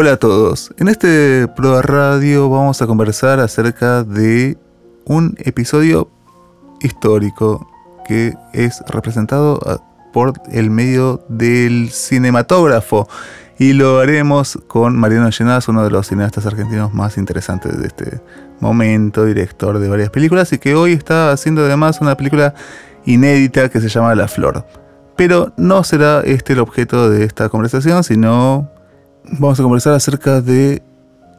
Hola a todos. En este Proa Radio vamos a conversar acerca de un episodio histórico que es representado ah, por el medio del cinematógrafo. Y lo haremos con Mariano Llenaz, uno de los cineastas argentinos más interesantes de este momento, director de varias películas, y que hoy está haciendo además una película inédita que se llama La Flor. Pero no será este el objeto de esta conversación, sino vamos a conversar acerca de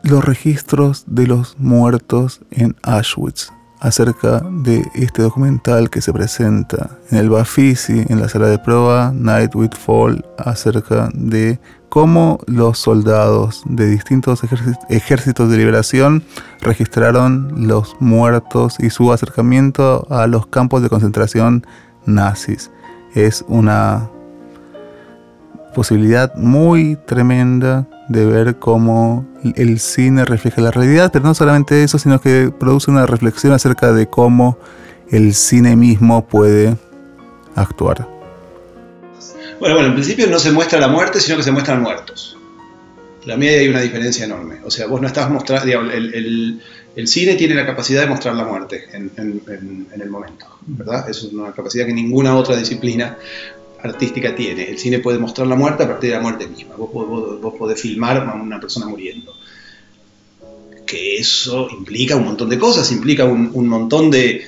los registros de los muertos en Auschwitz, acerca de este documental que se presenta en el Bafisi, en la sala de prueba, Night with Fall, acerca de cómo los soldados de distintos ejércitos de liberación registraron los muertos y su acercamiento a los campos de concentración nazis. Es una posibilidad muy tremenda de ver cómo el cine refleja la realidad, pero no solamente eso, sino que produce una reflexión acerca de cómo el cine mismo puede actuar. Bueno, bueno, en principio no se muestra la muerte, sino que se muestran muertos. La mía hay una diferencia enorme. O sea, vos no estás mostrando, el, cine tiene la capacidad de mostrar la muerte en, en, en, el momento, ¿verdad? Es una capacidad que ninguna otra disciplina artística tiene. El cine puede mostrar la muerte a partir de la muerte misma. Vos, vos, podés filmar a una persona muriendo. Que eso implica un montón de cosas, implica un, montón de,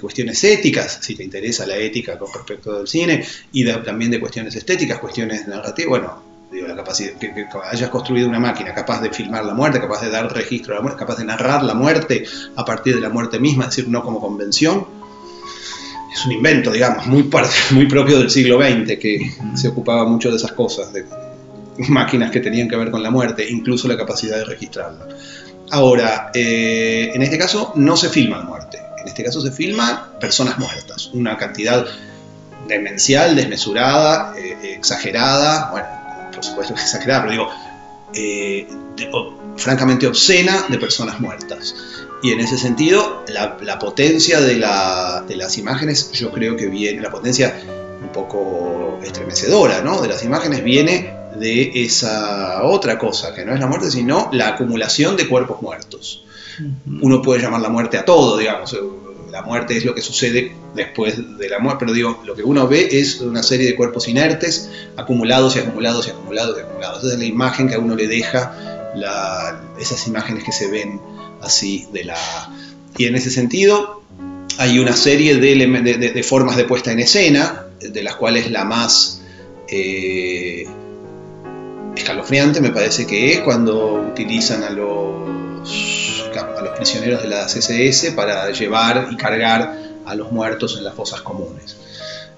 cuestiones éticas, si te interesa la ética con respecto del cine, y también de cuestiones estéticas, cuestiones narrativas. Bueno, digo, la capacidad, que, que, hayas construido una máquina capaz de filmar la muerte, capaz de dar registro de la muerte, capaz de narrar la muerte a partir de la muerte misma, es decir, no como convención, es un invento, digamos, muy, muy propio del siglo XX, que se ocupaba mucho de esas cosas, de máquinas que tenían que ver con la muerte, incluso la capacidad de registrarla. Ahora, eh, en este caso no se filma muerte, en este caso se filman personas muertas, una cantidad demencial, desmesurada, eh, exagerada, bueno, por supuesto que exagerada, pero digo, eh, francamente obscena de personas muertas. Y en ese sentido, la, potencia de, las imágenes, yo creo que viene, la potencia un poco estremecedora, ¿no? De las imágenes viene de esa otra cosa, que no es la muerte, sino la acumulación de cuerpos muertos. Uno puede llamar la muerte a todo, digamos. La muerte es lo que sucede después de la muerte, pero digo, lo que uno ve es una serie de cuerpos inertes, acumulados y acumulados y acumulados y acumulados. Esa es la imagen que a uno le deja esas imágenes que se ven así de la... Y en ese sentido hay una serie de, formas de puesta en escena, de las cuales la más eh, escalofriante me parece que es cuando utilizan a los, a los prisioneros de la CSS para llevar y cargar a los muertos en las fosas comunes.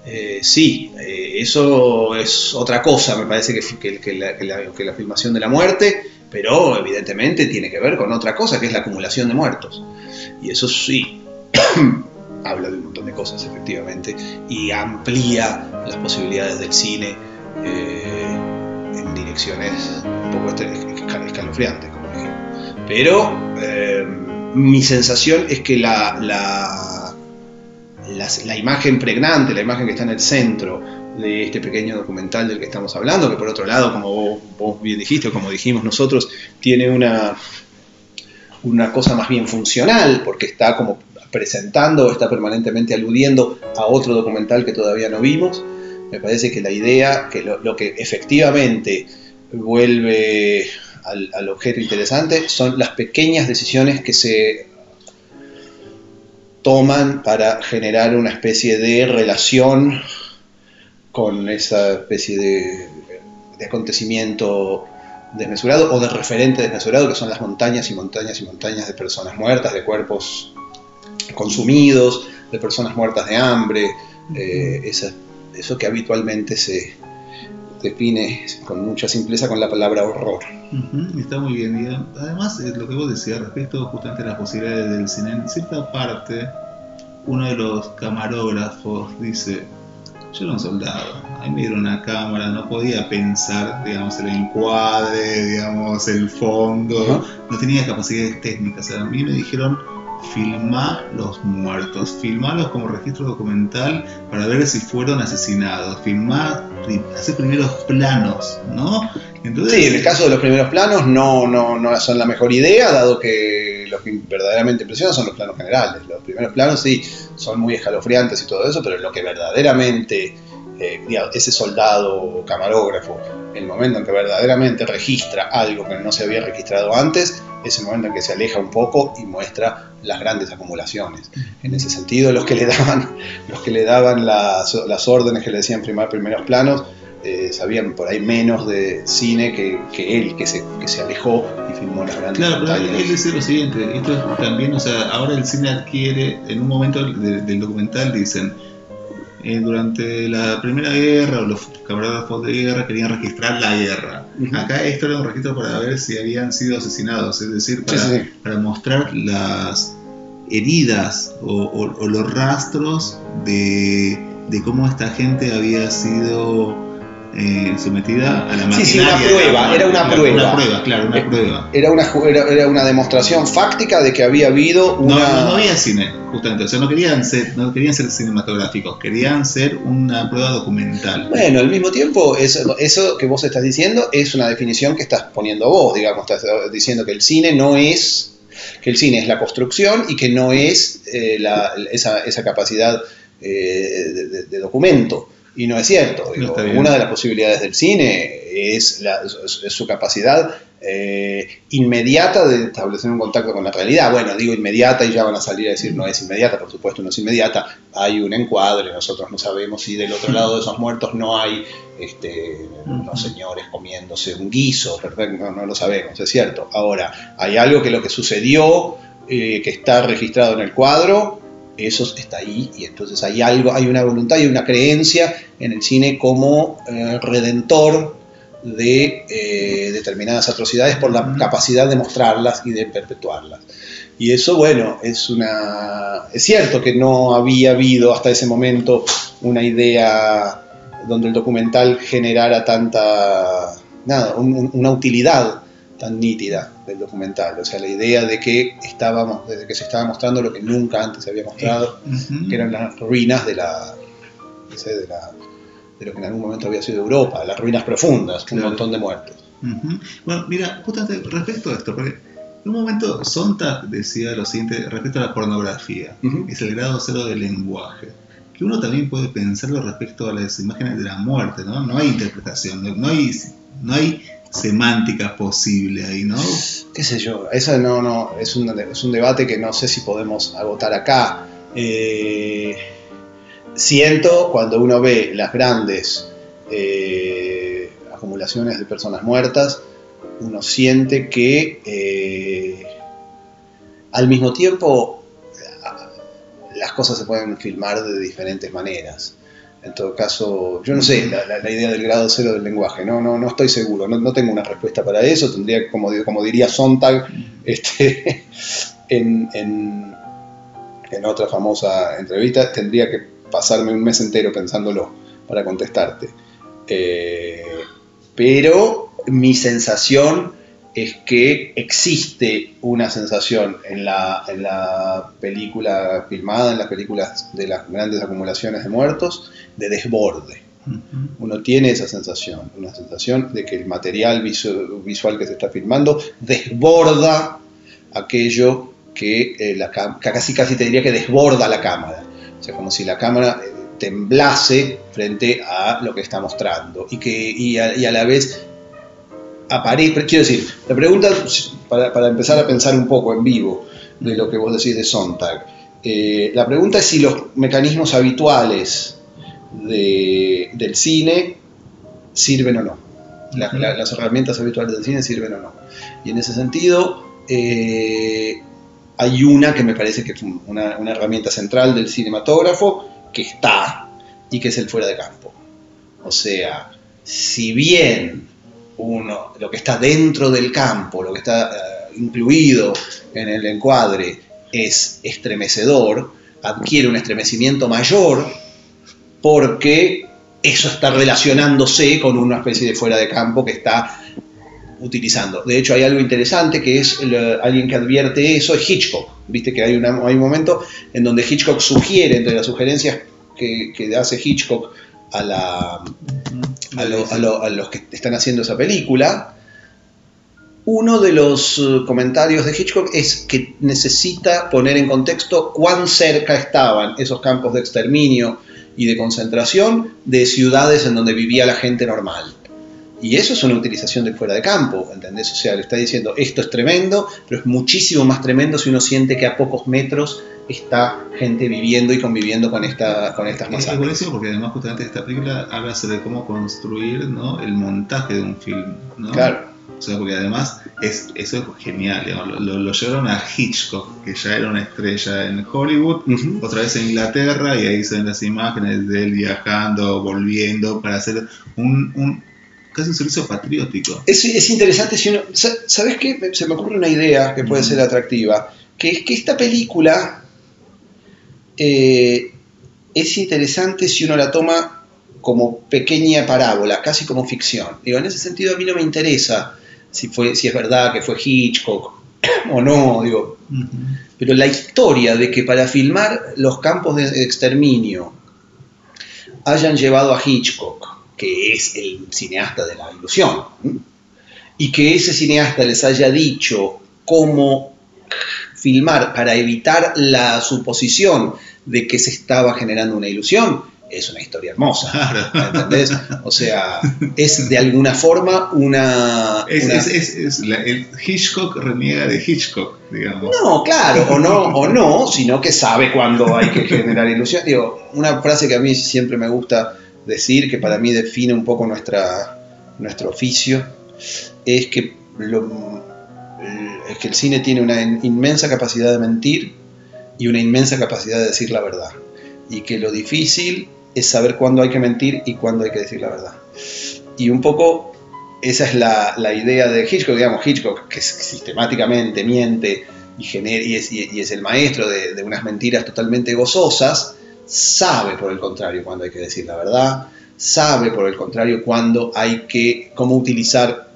Eh, sí, eh, eso es otra cosa, me parece que, la, que, la, filmación de la muerte, pero evidentemente tiene que ver con otra cosa, que es la acumulación de muertos. Y eso sí, habla de un montón de cosas, efectivamente, y amplía las posibilidades del cine eh, en direcciones un poco escalofriantes, como dijimos. Pero eh, mi sensación es que la, la, la imagen pregnante, la imagen que está en el centro, de este pequeño documental del que estamos hablando, que por otro lado, como vos, bien dijiste, como dijimos nosotros, tiene una, una cosa más bien funcional, porque está como presentando, está permanentemente aludiendo a otro documental que todavía no vimos. Me parece que la idea, que lo, que efectivamente vuelve al, objeto interesante, son las pequeñas decisiones que se toman para generar una especie de relación con esa especie de, acontecimiento desmesurado o de referente desmesurado que son las montañas y montañas y montañas de personas muertas, de cuerpos consumidos, de personas muertas de hambre, eh, eso que habitualmente se define con mucha simpleza con la palabra horror. está muy bien. Además, eh, lo que vos decías respecto justamente a las posibilidades del cine, en cierta parte, uno de los camarógrafos dice, yo era un soldado, a mí me dieron una cámara, no podía pensar, digamos, el encuadre, digamos, el fondo, no tenía capacidades técnicas. a mí me dijeron, filmá los muertos, filmalos como registro documental para ver si fueron asesinados, filmá, hacer primeros planos, ¿no? Entonces, sí, en el caso de los primeros planos no, no, no son la mejor idea, dado que los que verdaderamente impresionan son los planos generales. Los primeros planos sí son muy escalofriantes y todo eso, pero lo que verdaderamente eh, ese soldado camarógrafo, el momento en que verdaderamente registra algo que no se había registrado antes, es el momento en que se aleja un poco y muestra las grandes acumulaciones. En ese sentido, los que le daban, los que le daban las, órdenes que le decían primar primeros planos, eh, sabían por ahí menos de cine que, que él, que se, que se, alejó y filmó las grandes Claro, pero él dice lo siguiente, esto también, o sea, ahora el cine adquiere, en un momento del documental dicen, eh, durante la Primera Guerra, los camarógrafos de guerra querían registrar la guerra. Acá esto era un registro para ver si habían sido asesinados, es decir, para, mostrar las heridas o, los rastros de, de, cómo esta gente había sido eh, sometida a la maquinaria. Sí, sí, una prueba, era una prueba. Una prueba, claro, una prueba. Era una, era, una demostración fáctica de que había habido una... No, no, había cine, justamente, o sea, no querían, ser, no querían ser cinematográficos, querían ser una prueba documental. Bueno, al mismo tiempo, eso, eso que vos estás diciendo es una definición que estás poniendo vos, digamos, estás diciendo que el cine no es que el cine es la construcción y que no es eh, la, esa, esa, capacidad eh, de, documento. Y no es cierto. una de las posibilidades del cine es, su capacidad eh, inmediata de establecer un contacto con la realidad. Bueno, digo inmediata y ya van a salir a decir no es inmediata, por supuesto no es inmediata. Hay un encuadre, nosotros no sabemos si del otro lado de esos muertos no hay este, unos señores comiéndose un guiso, perfecto, no, lo sabemos, es cierto. Ahora, hay algo que lo que sucedió, eh, que está registrado en el cuadro, eso está ahí y entonces hay algo, hay una voluntad y una creencia en el cine como eh, redentor de eh, determinadas atrocidades por la capacidad de mostrarlas y de perpetuarlas. Y eso, bueno, es una. Es cierto que no había habido hasta ese momento una idea donde el documental generara tanta. nada, una utilidad tan nítida del documental. O sea, la idea de que estábamos, desde que se estaba mostrando lo que nunca antes se había mostrado, que eran las ruinas de la, de la, de lo que en algún momento había sido Europa, las ruinas profundas, un montón de muertos. Bueno, mira, justamente respecto a esto, porque en un momento Sontag decía lo siguiente respecto a la pornografía, es el grado cero del lenguaje. Que uno también puede pensarlo respecto a las imágenes de la muerte, ¿no? No hay interpretación, no hay, no hay semántica posible ahí, ¿no? Qué sé yo, eso no, no, es un, es un debate que no sé si podemos agotar acá. Eh, siento cuando uno ve las grandes eh, acumulaciones de personas muertas, uno siente que eh, al mismo tiempo las cosas se pueden filmar de diferentes maneras. En todo caso, yo no sé la, idea del grado cero del lenguaje, no, no, no estoy seguro, no, tengo una respuesta para eso, tendría, como, como diría Sontag, este, en, en, otra famosa entrevista, tendría que pasarme un mes entero pensándolo para contestarte. Eh, pero mi sensación es que existe una sensación en la, en la película filmada, en las películas de las grandes acumulaciones de muertos, de desborde. Uno tiene esa sensación, una sensación de que el material visual que se está filmando desborda aquello que, eh, la, casi casi te diría que desborda la cámara. O sea, como si la cámara eh, temblase frente a lo que está mostrando y que y a la vez aparece, quiero decir, la pregunta, para, empezar a pensar un poco en vivo de lo que vos decís de Sontag, eh, la pregunta es si los mecanismos habituales del cine sirven o no. las herramientas habituales del cine sirven o no. Y en ese sentido, eh, hay una que me parece que es una, una herramienta central del cinematógrafo que está y que es el fuera de campo. O sea, si bien lo que está dentro del campo, lo que está eh, incluido en el encuadre es estremecedor, adquiere un estremecimiento mayor porque eso está relacionándose con una especie de fuera de campo que está utilizando. De hecho, hay algo interesante que es alguien que advierte eso, es Hitchcock. Viste que hay, hay un momento en donde Hitchcock sugiere, entre las sugerencias que hace Hitchcock a, la, a, lo- a lo- a los que están haciendo esa película, uno de los eh, comentarios de Hitchcock es que necesita poner en contexto cuán cerca estaban esos campos de exterminio y de concentración de ciudades en donde vivía la gente normal. Y eso es una utilización de fuera de campo, ¿entendés? O sea, le está diciendo, esto es tremendo, pero es muchísimo más tremendo si uno siente que a pocos metros está gente viviendo y conviviendo con, esta, con estas Es, es masacres. buenísimo porque además justamente esta película habla sobre cómo construir ¿no? el montaje de un film. ¿no? Claro. O sea, porque además es, eso es genial. digamos, lo, lo- lo llevaron a Hitchcock, que ya era una estrella en Hollywood, Ujú. otra vez en Inglaterra, y ahí se ven las imágenes de él viajando, volviendo, para hacer un, un casi un servicio patriótico. Es, es interesante si uno. sa- ¿Sabes qué? Se me ocurre una idea que puede Ujú. ser atractiva. Que es que esta película eh, es interesante si uno la toma como pequeña parábola, casi como ficción. Digo, en ese sentido a mí no me interesa si, fue, si es verdad que fue Hitchcock o no, digo. Pero la historia de que para filmar los campos de exterminio hayan llevado a Hitchcock, que es el cineasta de la ilusión, y que ese cineasta les haya dicho cómo filmar para evitar la suposición de que se estaba generando una ilusión, es una historia hermosa. Claro. ¿Entendés? O sea, es de alguna forma una... Es, una- es- es- es la- el Hitchcock reniega de Hitchcock, digamos. No, claro, o no, o no, sino que sabe cuándo hay que generar ilusión. Digo, una frase que a mí siempre me gusta decir, que para mí define un poco nuestra, nuestro oficio, es que, lo- es que el cine tiene una inmensa capacidad de mentir y una inmensa capacidad de decir la verdad. Y que lo difícil es saber cuándo hay que mentir y cuándo hay que decir la verdad. Y un poco esa es la, la idea de Hitchcock, digamos, Hitchcock, que sistemáticamente miente y, gener- y, es, y es el maestro de, de unas mentiras totalmente gozosas, sabe por el contrario cuándo hay que decir la verdad, sabe por el contrario cuándo hay que, cómo utilizar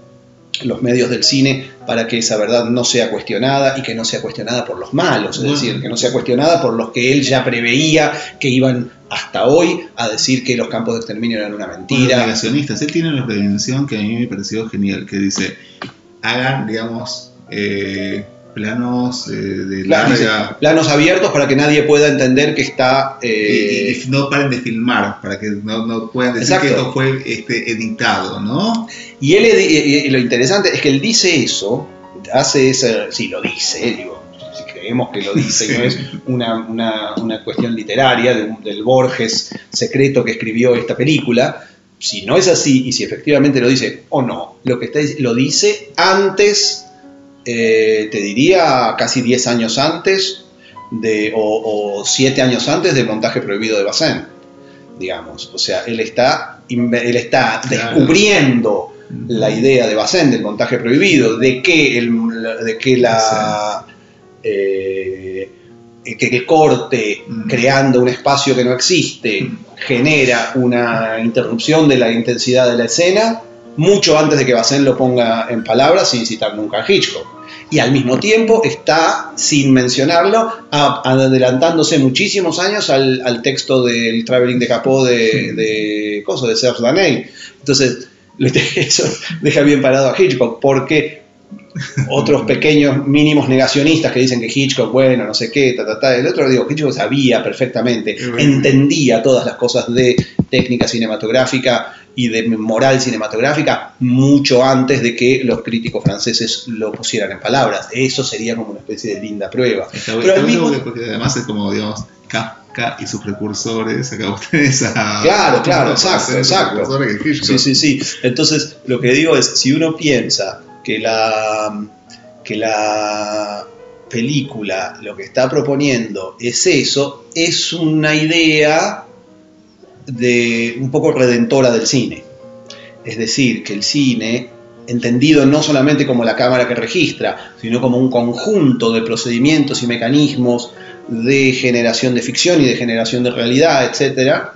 los medios del cine para que esa verdad no sea cuestionada y que no sea cuestionada por los malos, es decir, que no sea cuestionada por los que él ya preveía que iban hasta hoy a decir que los campos de exterminio eran una Los mentira. negacionistas, él tiene una prevención que a mí me pareció genial, que dice, hagan, digamos, eh, planos eh, de larga... planos abiertos para que nadie pueda entender que está... Y, eh, y no paren de filmar, para que no, no puedan decir Exacto. que esto fue este, editado, ¿no? Y él, y- lo interesante es que él dice eso, hace ese, sí, lo dice, digo, si creemos que lo dice, y no es una, una- una cuestión literaria de del Borges secreto que escribió esta película, si no es así y si efectivamente lo dice o no, lo que está lo dice antes, eh, te diría casi 10 años antes de, o, 7 años antes del montaje prohibido de Bazin, digamos. O sea, él está, él está Claro. descubriendo la idea de Bazin del montaje prohibido, de que, el, de que la eh, que el corte Mm. creando un espacio que no existe genera una interrupción de la intensidad de la escena mucho antes de que Bazin lo ponga en palabras sin citar nunca a Hitchcock. Y al mismo tiempo está, sin mencionarlo, a- adelantándose muchísimos años al, al texto del Traveling de Capó de, de, cosa, de Serge Daney. Entonces, eso deja bien parado a Hitchcock, porque otros pequeños mínimos negacionistas que dicen que Hitchcock, bueno, no sé qué, ta, ta, ta. El otro digo, Hitchcock sabía perfectamente, entendía todas las cosas de técnica cinematográfica y de moral cinematográfica mucho antes de que los críticos franceses lo pusieran en palabras. Eso sería como una especie de linda prueba. Está, Pero está mismo- porque- además es como, digamos, Kafka y sus precursores, acá vos tenés a... Claro, claro, exacto, exacto. Sí, sí, sí. Entonces, lo que digo es, si uno piensa que la, que la película lo que está proponiendo es eso, es una idea de un poco redentora del cine. Es decir, que el cine, entendido no solamente como la cámara que registra, sino como un conjunto de procedimientos y mecanismos de generación de ficción y de generación de realidad, etcétera,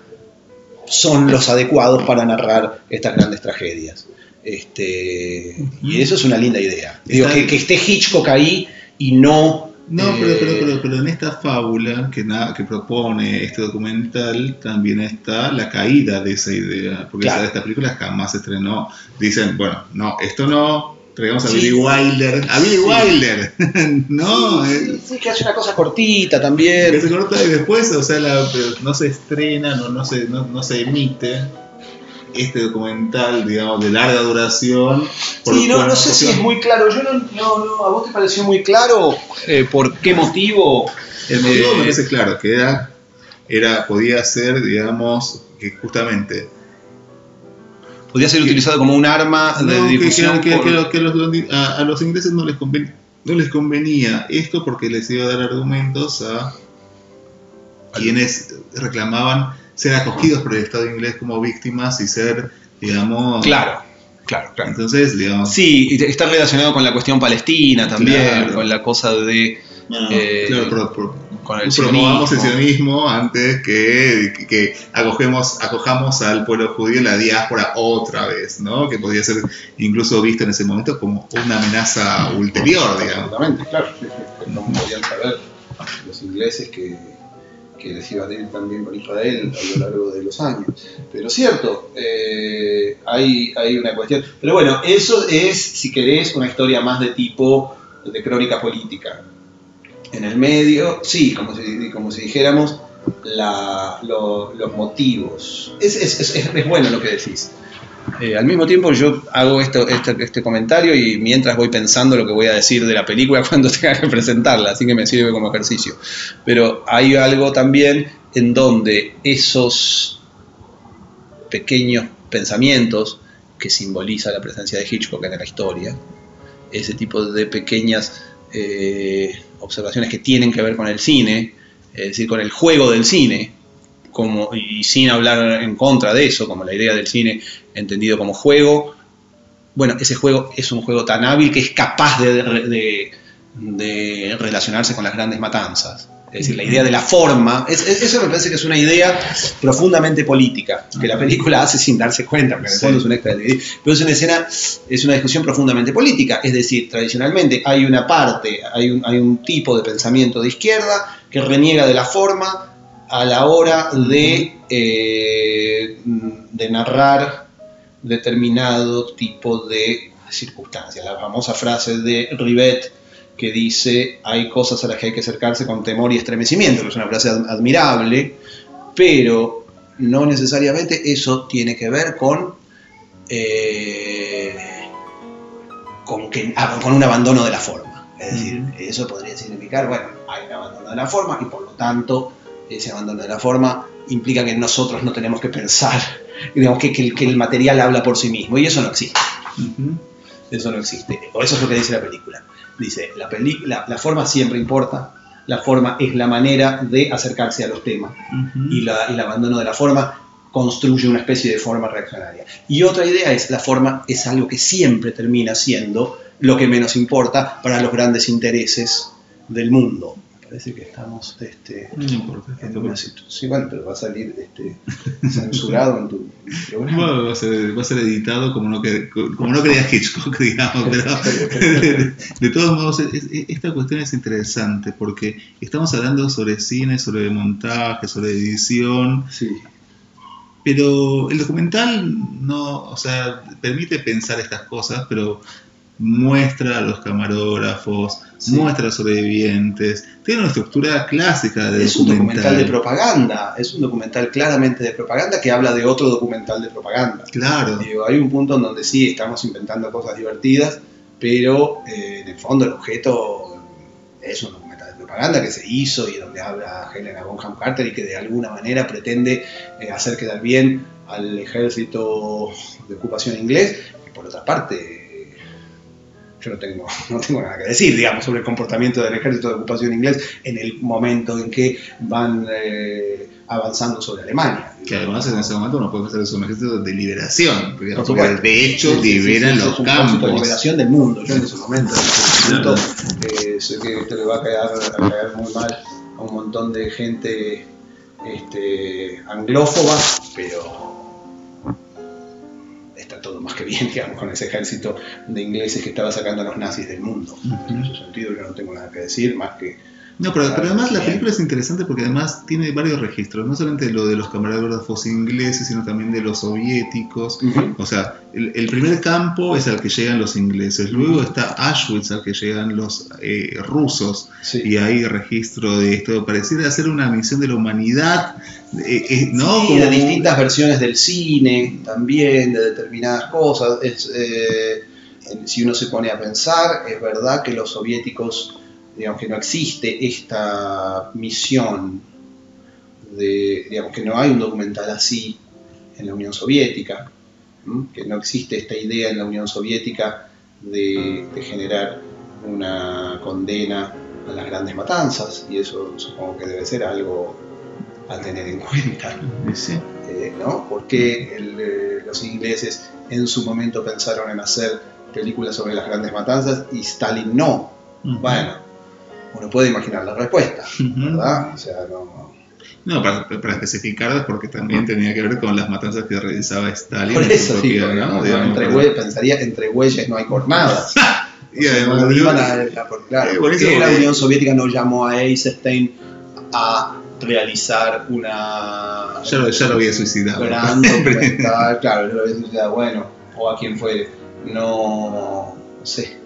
son los adecuados para narrar estas grandes tragedias. Este. Y eso es una linda idea. Digo, que, que esté Hitchcock ahí y no. No, eh, pero, pero, pero, pero en esta fábula que, na- que propone este documental también está la caída de esa idea, porque Claro. esta, esta película jamás se estrenó. Dicen, bueno, no, esto no, traigamos a Sí. Billy Wilder. ¡A Billy Sí. Wilder! no, sí, sí, sí, que hace una cosa cortita también. que se corta y después, o sea, la- pero no se estrena, no, no, se, no, no se emite este documental, digamos, de larga duración. Sí, no, no sé si es muy claro. Yo no, no, no, ¿A vos te pareció muy claro eh, por qué motivo? El motivo Eh, me parece claro, que era, era, podía ser, digamos, que justamente Podía ser utilizado como un arma de No, difusión. que- que- por- que los- que los a, a los ingleses no les, conven- no les convenía esto porque les iba a dar argumentos a quienes reclamaban ser acogidos por el Estado inglés como víctimas y ser, digamos... Claro, claro, claro. Entonces, digamos... Sí, está relacionado con la cuestión palestina también, Claro. con la cosa de. no, eh, claro, pro- pro- con el promovamos el sionismo. antes que, que, que acogemos, acojamos al pueblo judío en la diáspora otra vez, ¿no? Que podía ser incluso visto en ese momento como una amenaza ulterior, digamos. Absolutamente, claro. No podían saber los ingleses que, que les iba a ir también con Israel a lo largo de los años. Pero cierto, eh, hay, hay una cuestión. Pero bueno, eso es, si querés, una historia más de tipo de crónica política. En el medio, sí, como si, como si dijéramos, los motivos. Es- es- es bueno lo que decís. Eh, al mismo tiempo yo hago esto, este, comentario y mientras voy pensando lo que voy a decir de la película cuando tenga que presentarla, así que me sirve como ejercicio. Pero hay algo también en donde esos pequeños pensamientos que simboliza la presencia de Hitchcock en la historia, ese tipo de pequeñas eh, observaciones que tienen que ver con el cine, es decir, con el juego del cine, como, y sin hablar en contra de eso, como la idea del cine entendido como juego, bueno, ese juego es un juego tan hábil que es capaz de, de- de relacionarse con las grandes matanzas. Es decir, la idea de la forma, es- es- eso me parece que es una idea profundamente política, que la película hace sin darse cuenta, porque en el Sí. fondo es un extra DVD, pero es una escena, es una discusión profundamente política, es decir, tradicionalmente hay una parte, hay un, hay un tipo de pensamiento de izquierda que reniega de la forma a la hora de, eh, de narrar determinado tipo de circunstancias. La famosa frase de Rivet que dice hay cosas a las que hay que acercarse con temor y estremecimiento, que es una frase ad- admirable, pero no necesariamente eso tiene que ver con, eh, con, que, ah, con un abandono de la forma. Es decir, eso podría significar, bueno, hay un abandono de la forma y por lo tanto ese abandono de la forma implica que nosotros no tenemos que pensar, digamos que, que el- que el material habla por sí mismo y eso no existe. Eso no existe. O eso es lo que dice la película. Dice, la, la, la forma siempre importa, la forma es la manera de acercarse a los temas y, la- y el abandono de la forma construye una especie de forma reaccionaria. Y otra idea es, la forma es algo que siempre termina siendo lo que menos importa para los grandes intereses del mundo. Parece que estamos este, No importa. en una. Sí, bueno, pero va a salir este, censurado en tu programa. Bueno, va a, ser, va a ser editado como no, que- como no quería Hitchcock, digamos, pero de, de todos modos, es- es- esta cuestión es interesante porque estamos hablando sobre cine, sobre montaje, sobre edición, Sí. pero el documental no, o sea, permite pensar estas cosas, pero muestra a los camarógrafos, Sí. muestra a los sobrevivientes, tiene una estructura clásica de Es un documental. documental de propaganda, es un documental claramente de propaganda que habla de otro documental de propaganda. Claro, Digo, hay un punto en donde sí estamos inventando cosas divertidas, pero eh, en el fondo el objeto es un documental de propaganda que se hizo y donde habla Helena Bonham Carter y que de alguna manera pretende eh, hacer quedar bien al ejército de ocupación inglés, que por otra parte yo no tengo, no tengo nada que decir, digamos, sobre el comportamiento del ejército de ocupación inglés en el momento en que van eh, avanzando sobre Alemania. que además en ese momento no puede ser un ejército de liberación, porque, Por porque supuesto. de hecho Sí, sí, sí, liberan sí, los es un propósito de campos. liberación del mundo. Yo en ese momento, en ese Claro. momento, eh, sé que esto le va a caer, a caer muy mal a un montón de gente este, anglófoba, pero está todo más que bien, digamos, con ese ejército de ingleses que estaba sacando a los nazis del mundo. En ese sentido yo no tengo nada que decir, más que... No, pero, pero además la película es interesante porque además tiene varios registros, no solamente lo de los camarógrafos ingleses, sino también de los soviéticos. O sea, el, el primer campo es al que llegan los ingleses, luego está Auschwitz al que llegan los eh, rusos, Sí. y hay registro de esto. Pareciera ser una misión de la humanidad, eh, eh, ¿no? Sí, Como- de distintas versiones del cine también, de determinadas cosas. Es, eh, si uno se pone a pensar, es verdad que los soviéticos, digamos que no existe esta misión de, digamos que no hay un documental así en la Unión Soviética, ¿m? que no existe esta idea en la Unión Soviética de, de generar una condena a las grandes matanzas, y eso supongo que debe ser algo a tener en cuenta. Sí. Eh, ¿no? Porque el, eh, los ingleses en su momento pensaron en hacer películas sobre las grandes matanzas y Stalin no. Bueno, uno puede imaginar la respuesta. ¿verdad? O sea, no. No, para, para especificar es porque también tenía que ver con las matanzas que realizaba Stalin. Por en su eso propia, digo, ¿no? ¿no? Digamos, entre güeyes, pensaría entre güeyes no hay jornadas. Y además, no iban a- a- por- claro, Eh, ¿por buenísimo, qué la porque- Unión Soviética no llamó a Eisenstein a realizar una ya, lo, ya lo había suicidado. gran documental, claro, yo lo había suicidado, bueno, o a quien fuere, no, no sé.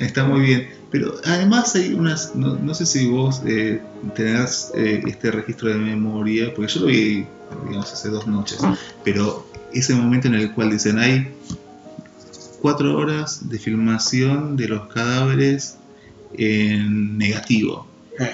Está muy bien. Pero además hay unas, no, no sé si vos eh, tenés eh, este registro de memoria, porque yo lo vi, digamos, hace dos noches, pero ese momento en el cual dicen hay cuatro horas de filmación de los cadáveres en negativo.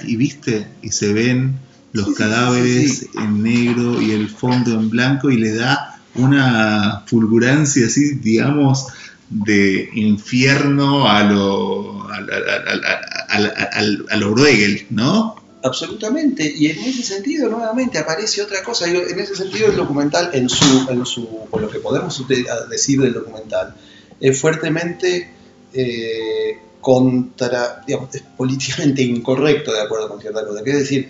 Y viste, y se ven los Sí, cadáveres sí, sí. en negro y el fondo en blanco y le da una fulgurancia así, digamos, de infierno a lo, a, a- a- a- a- a- a lo Bruegel, ¿no? Absolutamente, y en ese sentido nuevamente aparece otra cosa, en ese sentido el documental, en su, en su, por lo que podemos decir del documental, es fuertemente eh, contra, es políticamente incorrecto de acuerdo con cierta cosa, que es decir,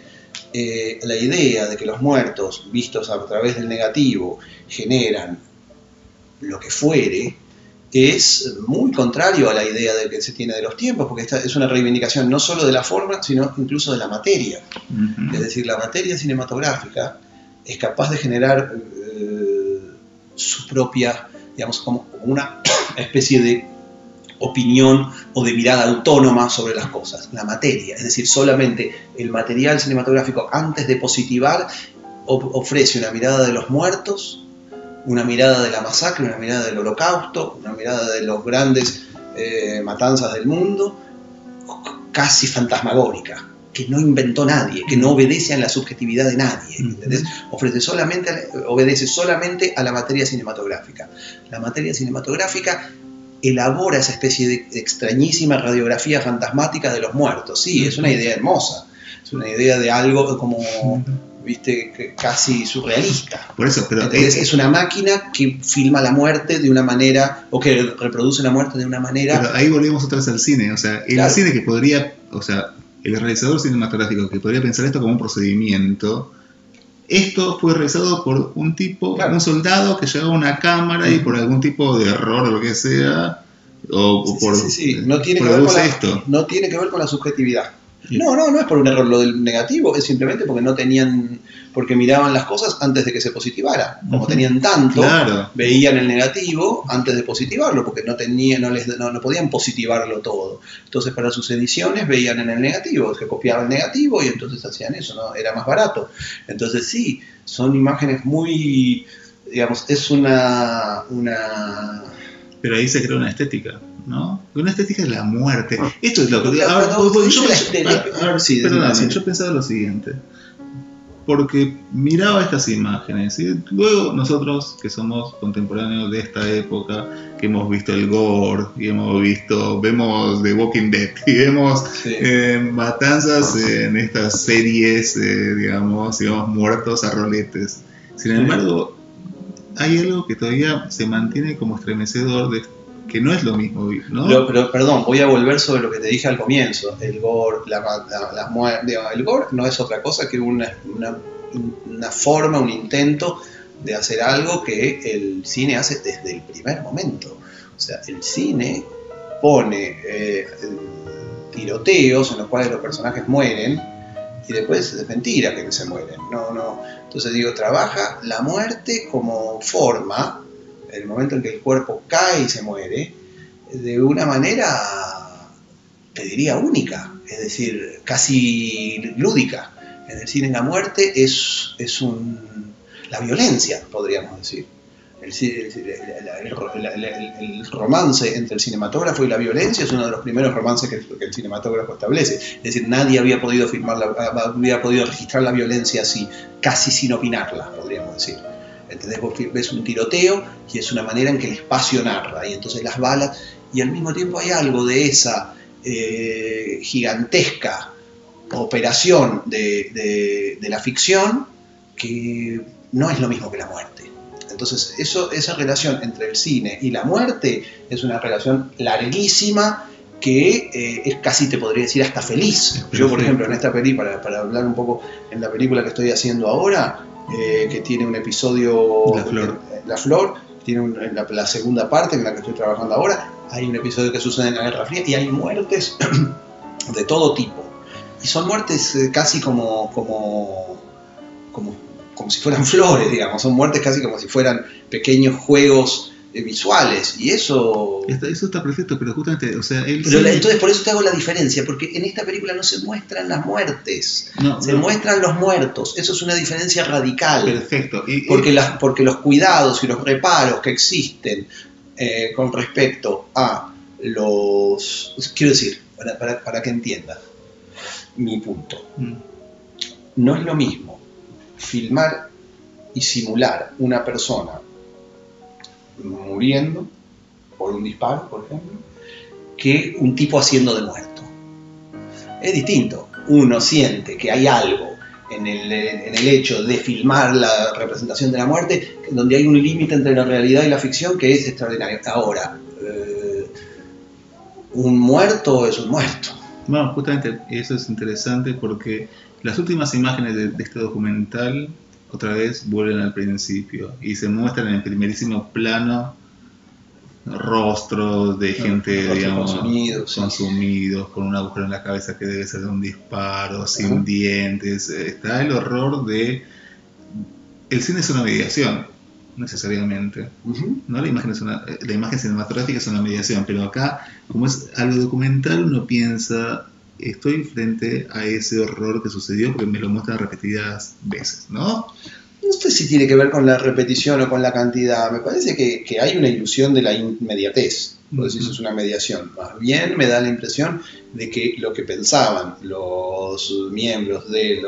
eh, la idea de que los muertos vistos a través del negativo generan lo que fuere, es muy contrario a la idea de que se tiene de los tiempos, porque esta es una reivindicación no solo de la forma, sino incluso de la materia. Es decir, la materia cinematográfica es capaz de generar eh, su propia, digamos, como una especie de opinión o de mirada autónoma sobre las cosas, la materia. Es decir, solamente el material cinematográfico antes de positivar of- ofrece una mirada de los muertos, una mirada de la masacre, una mirada del holocausto, una mirada de los grandes eh, matanzas del mundo, casi fantasmagórica, que no inventó nadie, que no obedece a la subjetividad de nadie, ¿entendés? Ofrece solamente, obedece solamente a la materia cinematográfica. La materia cinematográfica elabora esa especie de extrañísima radiografía fantasmática de los muertos. Sí, es una idea hermosa, es una idea de algo como, viste, casi surrealista. Por eso, pero Entonces, es una máquina que filma la muerte de una manera, o que reproduce la muerte de una manera Pero ahí volvemos otra vez al cine, o sea, el Claro. cine que podría, o sea, el realizador cinematográfico que podría pensar esto como un procedimiento, esto fue realizado por un tipo, Claro. un soldado que llevaba una cámara y por algún tipo de error o lo que sea, o, por sí, sí. No, tiene que ver con la, esto. no tiene que ver con la subjetividad. No, no, no es por un error lo del negativo, es simplemente porque no tenían, porque miraban las cosas antes de que se positivara. Como tenían tanto, Claro. veían el negativo antes de positivarlo, porque no tenían, no, les, no, no podían positivarlo todo. Entonces para sus ediciones veían en el negativo, se copiaba el negativo y entonces hacían eso, ¿no? Era más barato. Entonces sí, son imágenes muy, digamos, es una, una Pero ahí se crea una estética, ¿no? Una estética de la muerte. Esto es lo que... Claro, a ver, no, voy- voy- yo, pensaba lo siguiente. Porque miraba estas imágenes y luego nosotros que somos contemporáneos de esta época, que hemos visto el gore y hemos visto, vemos The Walking Dead y vemos sí. eh, matanzas en estas series, eh, digamos, digamos, muertos a roletes. Sin embargo, hay algo que todavía se mantiene como estremecedor, de, que no es lo mismo, ¿no? Pero, perdón, voy a volver sobre lo que te dije al comienzo. El gore, la, la- el gore no es otra cosa que una forma, un intento de hacer algo que el cine hace desde el primer momento. O sea, el cine pone eh, tiroteos en los cuales los personajes mueren y después es mentira que se mueren. No, no. Entonces digo, trabaja la muerte como forma, el momento en que el cuerpo cae y se muere, de una manera, te diría, única, es decir, casi lúdica. En el cine la muerte es, es un, la violencia, podríamos decir el, romance entre el cinematógrafo y la violencia es uno de los primeros romances que, el cinematógrafo establece. Es decir, nadie había podido filmar, había podido registrar la violencia así, casi sin opinarla, podríamos decir. ¿Entendés? Vos ves un tiroteo y es una manera en que el espacio narra, y entonces las balas, y al mismo tiempo hay algo de esa eh, gigantesca operación de, de la ficción que no es lo mismo que la muerte. Entonces, eso, esa relación entre el cine y la muerte es una relación larguísima que eh, es casi, te podría decir, hasta feliz. Yo, por ejemplo, en esta película, para, hablar un poco en la película que estoy haciendo ahora, eh, que tiene un episodio... La Flor. la Flor, tiene la, segunda parte en la que estoy trabajando ahora, hay un episodio que sucede en la Guerra Fría y hay muertes de todo tipo. Y son muertes eh, casi como, como, como como si fueran flores, digamos, son muertes casi como si fueran pequeños juegos visuales y eso eso está perfecto pero justamente o sea entonces por eso te hago la diferencia porque en esta película no se muestran las muertes se muestran los muertos eso es una diferencia radical. Perfecto porque las porque los cuidados y los reparos que existen eh, con respecto a los quiero decir para, para, que entiendas mi punto. Mm. no es lo mismo filmar y simular una persona muriendo por un disparo, por ejemplo, que un tipo haciendo de muerto. Es distinto. Uno siente que hay algo en el, hecho de filmar la representación de la muerte, donde hay un límite entre la realidad y la ficción que es extraordinario. Ahora, eh, un muerto es un muerto. Bueno, justamente eso es interesante porque las últimas imágenes de, este documental otra vez vuelven al principio y se muestran en el primerísimo plano rostros de gente, digamos, consumidos, con un agujero en la cabeza que debe ser de un disparo, sin dientes. Está el horror de... El cine es una mediación, necesariamente. ¿no? La, imagen es una, la imagen cinematográfica es una mediación, pero acá, como es algo documental, uno piensa estoy frente a ese horror que sucedió porque me lo muestran repetidas veces, ¿no? No sé si tiene que ver con la repetición o con la cantidad. Me parece que, hay una ilusión de la inmediatez. Por eso es una mediación. Más bien me da la impresión de que lo que pensaban los miembros de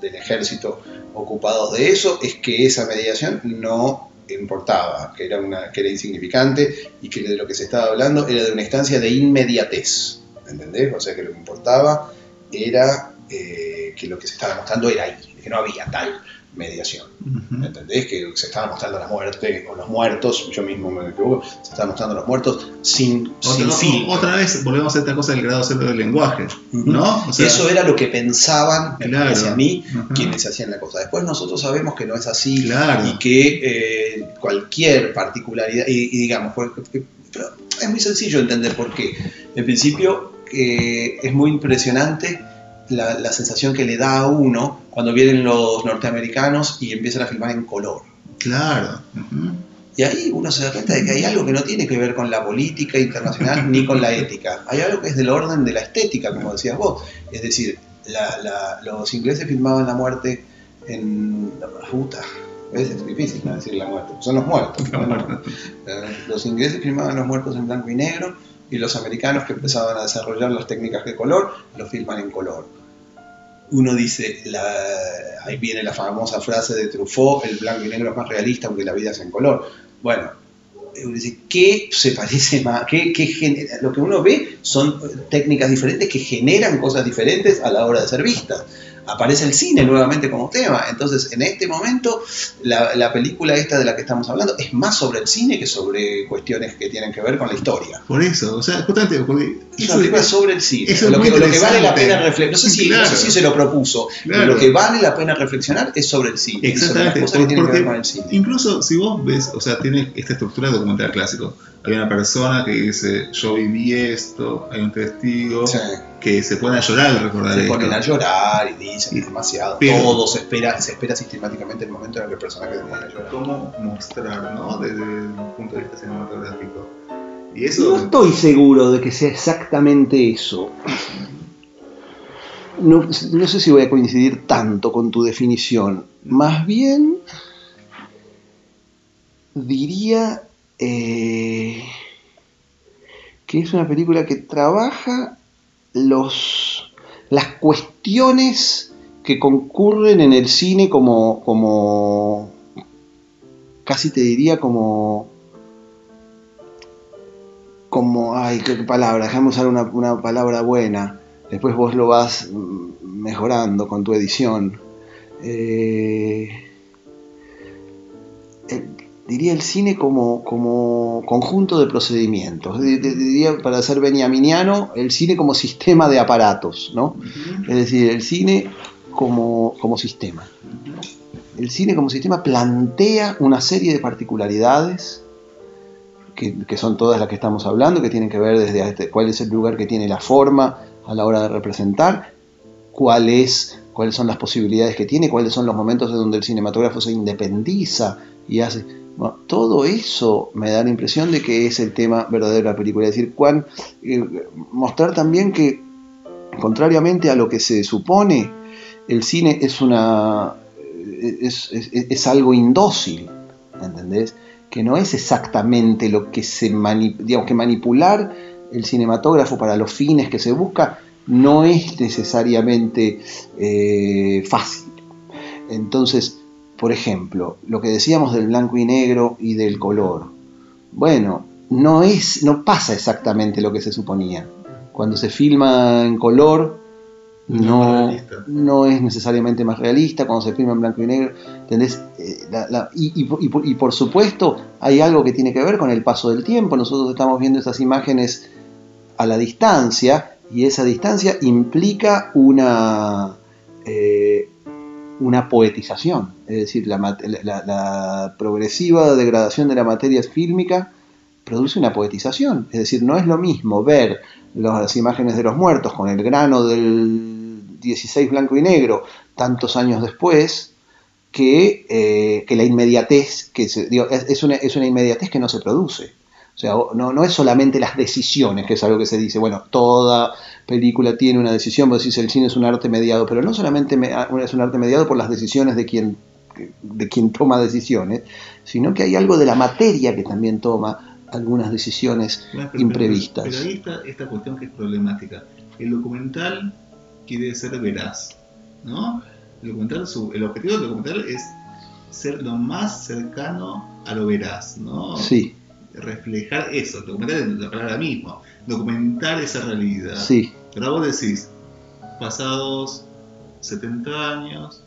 del, ejército ocupados de eso es que esa mediación no importaba, que era, una, que era insignificante y que de lo que se estaba hablando era de una instancia de inmediatez. ¿Entendés? O sea que lo que importaba era eh, que lo que se estaba mostrando era ahí, que no había tal mediación. ¿Entendés? Que se estaba mostrando la muerte o los muertos, yo mismo me equivoco, se estaba mostrando los muertos sin, sin fin. Otra vez volvemos a esta cosa del grado cero del lenguaje, ¿no? Eso era lo que pensaban hacia mí quienes hacían la cosa. Después nosotros sabemos que no es así y que eh, cualquier particularidad, y, digamos, pero es muy sencillo entender por qué. En principio, es muy impresionante la, sensación que le da a uno cuando vienen los norteamericanos y empiezan a filmar en color. Claro. Y ahí uno se da cuenta de que hay algo que no tiene que ver con la política internacional ni con la ética. Hay algo que es del orden de la estética, como decías vos. Es decir, los ingleses filmaban la muerte en la puta. Es difícil no decir la muerte, son los muertos. Los ingleses filmaban los muertos en blanco y negro y los americanos que empezaban a desarrollar las técnicas de color los filman en color. Uno dice, ahí viene la famosa frase de Truffaut, el blanco y negro es más realista aunque la vida es en color. Bueno, uno dice, ¿qué se parece más? ¿Qué, Lo que uno ve son técnicas diferentes que generan cosas diferentes a la hora de ser vistas. Aparece el cine nuevamente como tema. Entonces, en este momento, la, la película esta de la que estamos hablando es más sobre el cine que sobre cuestiones que tienen que ver con la historia. Por eso, o sea, justamente porque Es una película sobre el cine. eso es Lo que, lo que vale la pena reflexionar, no sé si, no Claro. sé si se lo propuso, pero lo que vale la pena reflexionar es sobre el cine. sobre Exactamente, porque con el cine. incluso si vos ves, o sea, tiene esta estructura de documental clásico. Hay una persona que dice, yo viví esto, hay un testigo, Sí. Que se pone a llorar al recordar Se esto. ponen a llorar y dicen Y- demasiado. pero- Todo se espera, se espera sistemáticamente el momento en el que el personaje se pone a llorar. cómo mostrar, ¿no? Desde el punto de vista cinematográfico. Y No eso, estoy seguro de que sea exactamente eso. No, no sé si voy a coincidir tanto con tu definición. Más bien, diría eh, que es una película que trabaja los, las cuestiones que concurren en el cine como, como casi te diría como como, ay, qué palabra, déjame usar una, palabra buena, después vos lo vas mejorando con tu edición. Eh, eh, diría el cine como, como conjunto de procedimientos, Di- di- diría para ser beniaminiano, el cine como sistema de aparatos, ¿no? Es decir, el cine como, como sistema. El cine como sistema plantea una serie de particularidades que, que son todas las que estamos hablando, que tienen que ver desde este- cuál es el lugar que tiene la forma a la hora de representar, cuál es, cuáles son las posibilidades que tiene, cuáles son los momentos en donde el cinematógrafo se independiza y hace... todo eso me da la impresión de que es el tema verdadero de la película. Es decir, cuán, eh, mostrar también que, contrariamente a lo que se supone, el cine es una es, es- es algo indócil, ¿entendés? Que no es exactamente lo que se mani- digamos que manipular el cinematógrafo para los fines que se busca no es necesariamente eh, fácil. Entonces, por ejemplo, lo que decíamos del blanco y negro y del color. Bueno, no es, no pasa exactamente lo que se suponía. Cuando se filma en color, No no, es necesariamente más realista. Cuando se filma en blanco y negro, ¿entendés? Eh, la- la- y, y por- y por- y por supuesto, hay algo que tiene que ver con el paso del tiempo. Nosotros estamos viendo esas imágenes a la distancia y esa distancia implica una, eh, una poetización, es decir, la, progresiva degradación de la materia fílmica produce una poetización, es decir, no es lo mismo ver las imágenes de los muertos con el grano del 16 blanco y negro tantos años después que, eh, que la inmediatez, que se- digo, es una, es una inmediatez que no se produce. O sea, no, no es solamente las decisiones, que es algo que se dice, bueno, toda película tiene una decisión, vos decís el cine es un arte mediado, pero no solamente me- ah, es un arte mediado por las decisiones de quien, de quien toma decisiones, sino que hay algo de la materia que también toma algunas decisiones Bueno, pero- imprevistas. Pero, ahí está esta cuestión que es problemática. El documental quiere ser veraz, ¿no? El, documental, su- el objetivo del documental es ser lo más cercano a lo veraz, ¿no? Sí, Reflejar eso. Es la palabra mismo. Documentar esa realidad. sí, Pero vos decís, pasados 70 años,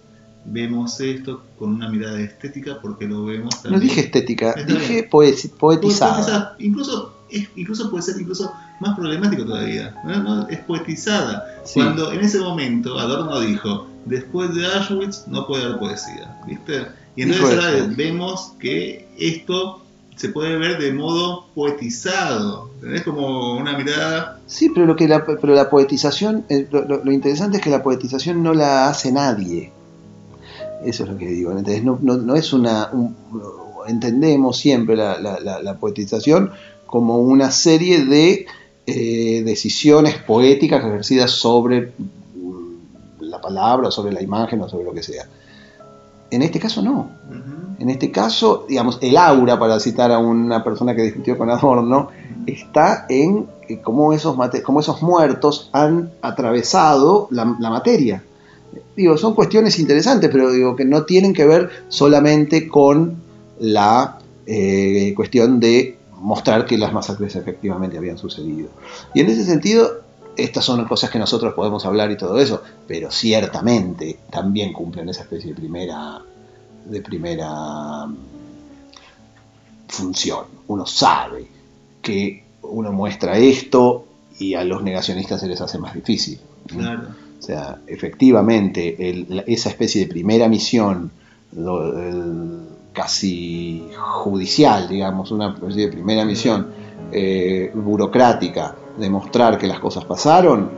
vemos esto con una mirada estética porque lo vemos no también. dije estética, dije poetizada. Incluso, es- incluso puede ser incluso más problemático todavía. ¿no? No, es poetizada. Sí. Cuando en ese momento Adorno dijo, después de Auschwitz no puede haber poesía. ¿Viste? Y entonces ahora vemos que esto se puede ver de modo poetizado. Es como una mirada... Sí, pero lo que la, pero la poetización, eh, lo, interesante es que la poetización no la hace nadie. Eso es lo que digo. Entonces, no, no- no es una. un- entendemos siempre la, la- la- poetización como una serie de eh, decisiones poéticas ejercidas sobre mm, la palabra, sobre la imagen, o sobre lo que sea. En este caso no. En este caso, digamos, el aura, para citar a una persona que discutió con Adorno, está en cómo esos, cómo esos muertos han atravesado la, la materia. Digo, son cuestiones interesantes, pero digo que no tienen que ver solamente con la eh, cuestión de mostrar que las masacres efectivamente habían sucedido. Y en ese sentido, estas son cosas que nosotros podemos hablar y todo eso, pero ciertamente también cumplen esa especie de primera, de primera mm, función. Uno sabe que uno muestra esto y a los negacionistas se les hace más difícil. O sea, efectivamente, el- esa especie de primera misión, lo- el- casi judicial, digamos, una especie de primera misión eh, burocrática, de mostrar que las cosas pasaron,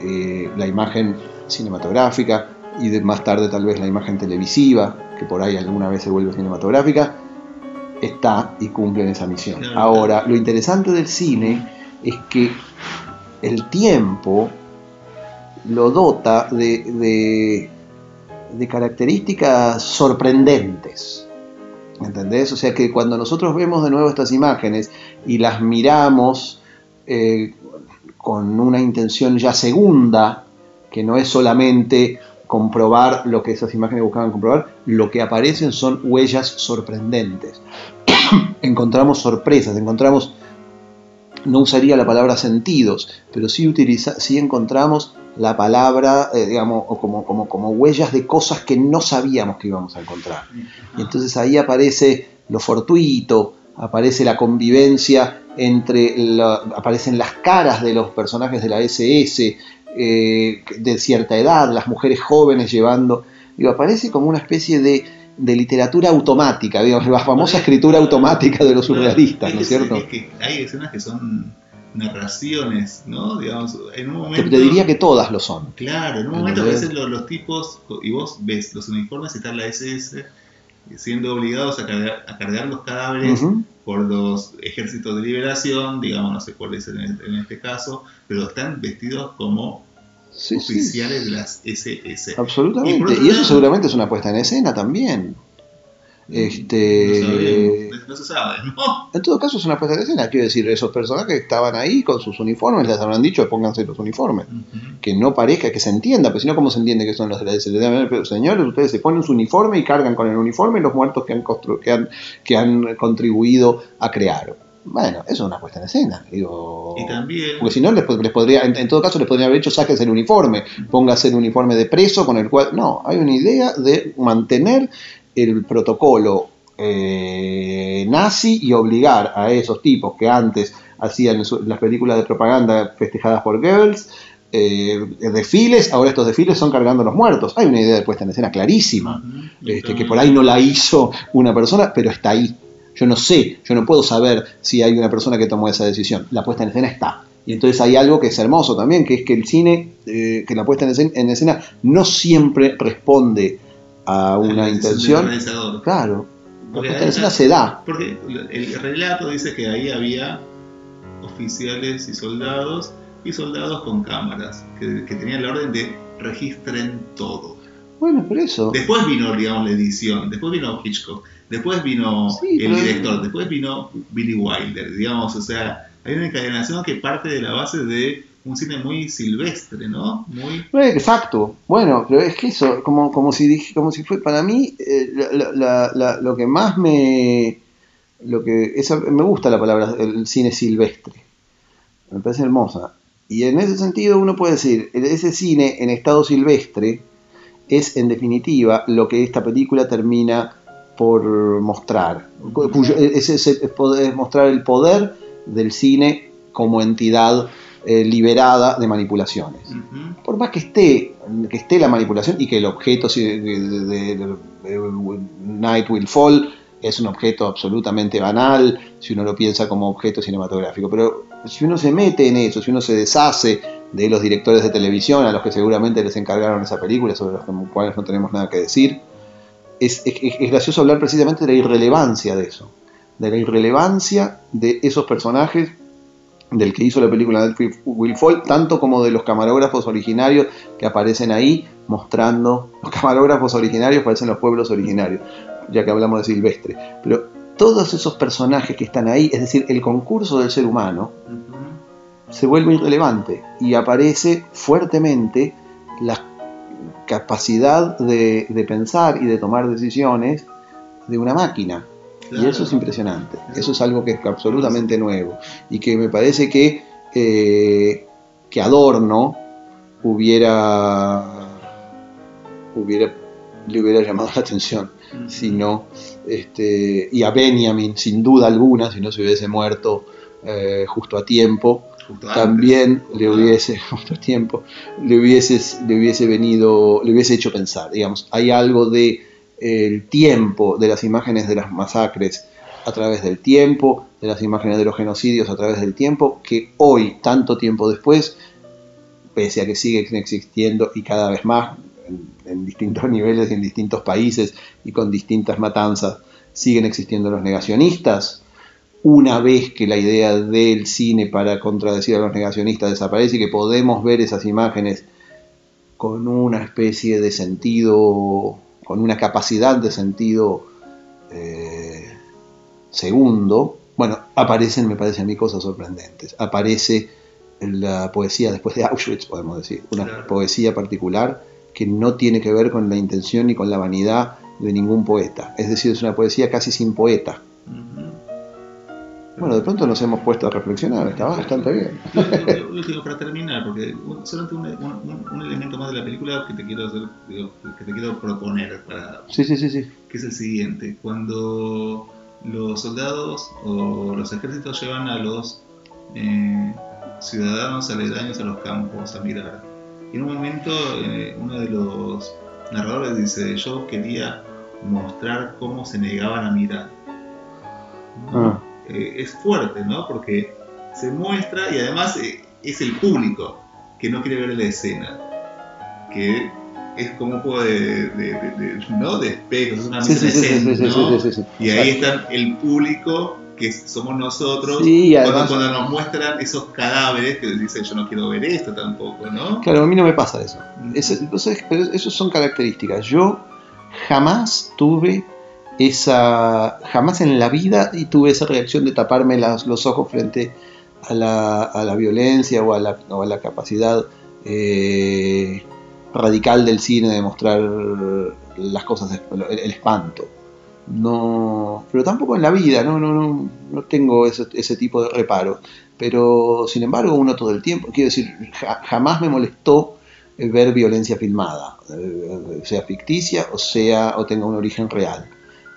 eh, la imagen cinematográfica y de, más tarde tal vez la imagen televisiva, que por ahí alguna vez se vuelve cinematográfica, está y cumple esa misión. Ahora, lo interesante del cine es que el tiempo lo dota de, de- de características sorprendentes. ¿Entendés? O sea que cuando nosotros vemos de nuevo estas imágenes y las miramos eh, con una intención ya segunda, que no es solamente comprobar lo que esas imágenes buscaban comprobar, lo que aparecen son huellas sorprendentes. encontramos sorpresas, encontramos, no usaría la palabra sentidos, pero sí, utiliza, sí encontramos la palabra, eh, digamos, o como, como, como huellas de cosas que no sabíamos que íbamos a encontrar. Y entonces ahí aparece lo fortuito, aparece la convivencia entre, la- aparecen las caras de los personajes de la SS eh, de cierta edad, las mujeres jóvenes llevando, digo, aparece como una especie de, de literatura automática, digamos, la famosa escritura automática de los surrealistas, ¿no es cierto? es que hay escenas que son narraciones, ¿no? Digamos, en un momento. te diría que todas lo son. Claro, en un momento ¿Entendés? aparecen los, los tipos y vos ves los uniformes y está la SS siendo obligados a cargar, a cargar los cadáveres por los ejércitos de liberación, digamos, no sé cuál es en, el- en este caso, pero están vestidos como Sí, sí, oficiales de las SS. Absolutamente. Y eso seguramente es una puesta en escena también. Este, No se sabe, ¿no? En todo caso es una puesta en escena, quiero decir, esos personajes estaban ahí con sus uniformes, les habrán dicho pónganse los uniformes. Que no parezca que se entienda, pero si no, ¿cómo se entiende que son los de la? Pero señores, ustedes se ponen su uniforme y cargan con el uniforme los muertos que han, que han, que han contribuido a crear. Bueno, eso es una puesta en escena. Digo, Y también, porque si no, les, les podría, en, en todo caso, les podrían haber dicho, sáquese el uniforme, póngase el uniforme de preso con el cual... No, hay una idea de mantener el protocolo eh, nazi y obligar a esos tipos que antes hacían las películas de propaganda festejadas por Goebbels, eh, desfiles, ahora estos desfiles son cargando a los muertos. Hay una idea de puesta en escena clarísima, este, que por ahí no la hizo una persona, pero está ahí. Yo no sé, yo no puedo saber si hay una persona que tomó esa decisión. La puesta en escena está. Y entonces hay algo que es hermoso también, que es que el cine, eh, que la puesta en escena, en escena no siempre responde a la una del intención. Claro, la Porque hay- escena se da. Porque el relato dice que ahí había oficiales y soldados y soldados con cámaras que, que tenían la orden de registren todo. Bueno, por eso. Después vino, digamos, la edición, después vino Hitchcock, después vino Sí, el director, después vino Billy Wilder, digamos, o sea, hay una encadenación que parte de la base de un cine muy silvestre, ¿no? Muy... Eh, Exacto. Bueno, pero es que eso, como, como si dije, como si fue para mí, eh, la- la- lo que más me, lo que me gusta la palabra, el cine silvestre. Me parece hermosa. Y en ese sentido uno puede decir, ese cine en estado silvestre es en definitiva lo que esta película termina por mostrar. Cuyo- es poder- es mostrar el poder del cine como entidad eh, liberada de manipulaciones. Por más que esté, que esté la manipulación y que el objeto de, de- de- de Night Will Fall es un objeto absolutamente banal, si uno lo piensa como objeto cinematográfico, pero si uno se mete en eso, si uno se deshace de los directores de televisión a los que seguramente les encargaron esa película, sobre los cuales no tenemos nada que decir, es, es- es gracioso hablar precisamente de la irrelevancia de eso, de la irrelevancia de esos personajes del que hizo la película Night Will Fall, tanto como de los camarógrafos originarios que aparecen ahí mostrando, los camarógrafos originarios parecen los pueblos originarios, ya que hablamos de Silvestre, pero todos esos personajes que están ahí, es decir, el concurso del ser humano, se vuelve irrelevante y aparece fuertemente la capacidad de, de pensar y de tomar decisiones de una máquina. Y eso es impresionante. Eso es algo que es absolutamente nuevo. Y que me parece que, eh, que Adorno hubiera, hubiera le hubiera llamado la atención, sino este, y a Benjamin, sin duda alguna, si no se hubiese muerto eh, justo a tiempo, Justo antes. también le hubiese, justo a tiempo, le hubiese, le hubiese venido, le hubiese hecho pensar, digamos, hay algo de el tiempo de las imágenes de las masacres a través del tiempo, de las imágenes de los genocidios a través del tiempo, que hoy, tanto tiempo después, pese a que siguen existiendo y cada vez más en, distintos niveles y en distintos países y con distintas matanzas, siguen existiendo los negacionistas. Una vez que la idea del cine para contradecir a los negacionistas desaparece y que podemos ver esas imágenes con una especie de sentido, con una capacidad de sentido eh, segundo, bueno, aparecen, me parece a mí, cosas sorprendentes. Aparece la poesía después de Auschwitz, podemos decir, una Claro. poesía particular que no tiene que ver con la intención ni con la vanidad de ningún poeta. Es decir, es una poesía casi sin poeta. Bueno, de pronto nos hemos puesto a reflexionar, está bastante bien. Lo último para terminar, porque solamente un, un- elemento más de la película que te quiero hacer, digo, que te quiero proponer para Sí, sí, sí, sí. que es el siguiente. Cuando los soldados o los ejércitos llevan a los eh, ciudadanos aledaños a los campos a mirar. Y en un momento eh, uno de los narradores dice, yo quería mostrar cómo se negaban a mirar. Ah. Eh, es fuerte, ¿no? Porque se muestra y además eh, es el público que no quiere ver la escena. Que es como un juego de, de, de- de- ¿no? de espejos, es una Sí, sí, sí. Y ahí está el público que somos nosotros. Sí, cuando, además- cuando nos muestran esos cadáveres que dicen yo no quiero ver esto tampoco, ¿no? Claro, a mí no me pasa eso. Vos sabés, pero eso son características. Yo jamás tuve esa, jamás en la vida y tuve esa reacción de taparme los ojos frente a la, violencia o a la, capacidad eh, radical del cine de mostrar las cosas, el, espanto. No, pero tampoco en la vida, no, no, no, no tengo ese, ese tipo de reparos. Pero sin embargo, uno todo el tiempo, quiero decir, ja- jamás me molestó eh, ver violencia filmada, eh, sea ficticia o sea o tenga un origen real.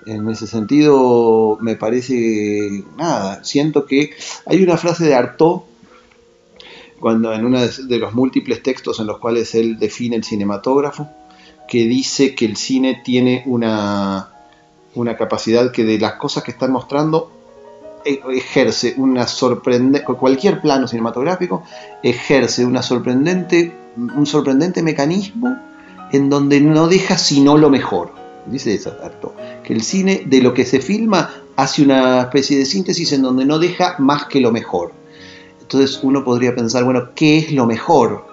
En ese sentido, me parece nada. Siento que hay una frase de Artaud cuando en uno de, los múltiples textos en los cuales él define el cinematógrafo, que dice que el cine tiene una, una capacidad que de las cosas que están mostrando e- ejerce una sorprendente, cualquier plano cinematográfico ejerce una sorprendente, un sorprendente mecanismo en donde no deja sino lo mejor. Dice Artaud, que el cine de lo que se filma hace una especie de síntesis en donde no deja más que lo mejor. Entonces uno podría pensar, bueno, ¿qué es lo mejor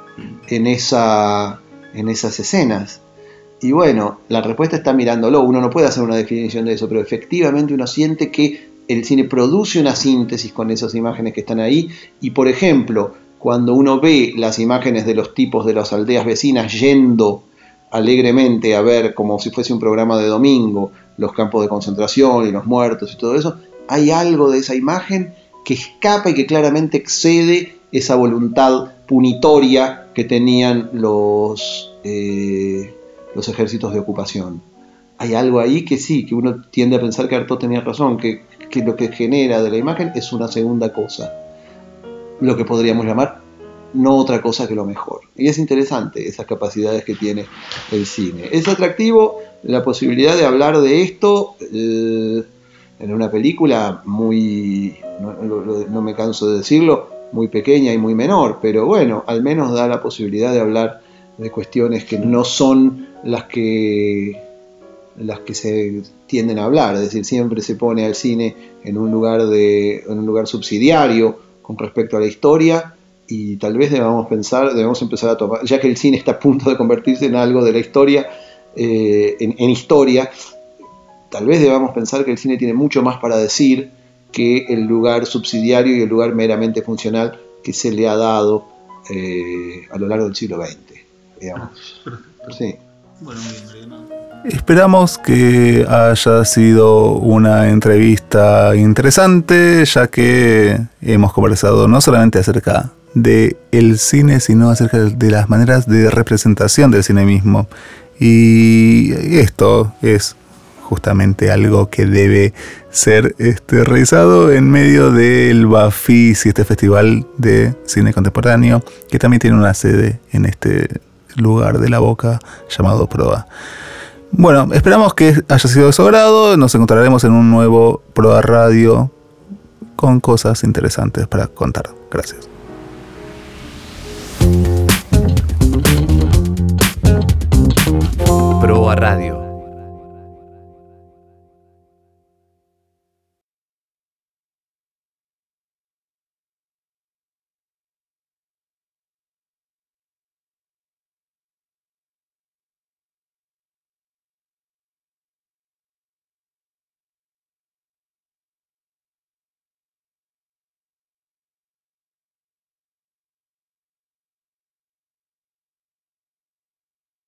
en, esa, en esas escenas? Y bueno, la respuesta está mirándolo, uno no puede hacer una definición de eso, pero efectivamente uno siente que el cine produce una síntesis con esas imágenes que están ahí y por ejemplo, cuando uno ve las imágenes de los tipos de las aldeas vecinas yendo alegremente a ver como si fuese un programa de domingo los campos de concentración y los muertos y todo eso, hay algo de esa imagen que escapa y que claramente excede esa voluntad punitoria que tenían los, eh, los ejércitos de ocupación. Hay algo ahí que sí, que uno tiende a pensar que Artaud tenía razón, que, que lo que genera de la imagen es una segunda cosa, lo que podríamos llamar no otra cosa que lo mejor. Y es interesante esas capacidades que tiene el cine. Es atractivo la posibilidad de hablar de esto eh, en una película muy, no, me canso de decirlo, muy pequeña y muy menor, pero bueno, al menos da la posibilidad de hablar de cuestiones que no son las que las que se tienden a hablar, es decir, siempre se pone al cine en un lugar de en un lugar subsidiario con respecto a la historia y tal vez debamos pensar, debemos empezar a tomar, ya que el cine está a punto de convertirse en algo de la historia, eh, en, en historia, tal vez debamos pensar que el cine tiene mucho más para decir que el lugar subsidiario y el lugar meramente funcional que se le ha dado eh, a lo largo del siglo XX. Digamos. Sí. Bueno, bien. Esperamos que haya sido una entrevista interesante, ya que hemos conversado no solamente acerca de el cine, sino acerca de las maneras de representación del cine mismo. Y esto es justamente algo que debe ser este, realizado en medio del Bafis y este festival de cine contemporáneo, que también tiene una sede en este lugar de la boca llamado Proa. Bueno, esperamos que haya sido de su agrado. Nos encontraremos en un nuevo Proa Radio con cosas interesantes para contar. Gracias. Proa Radio.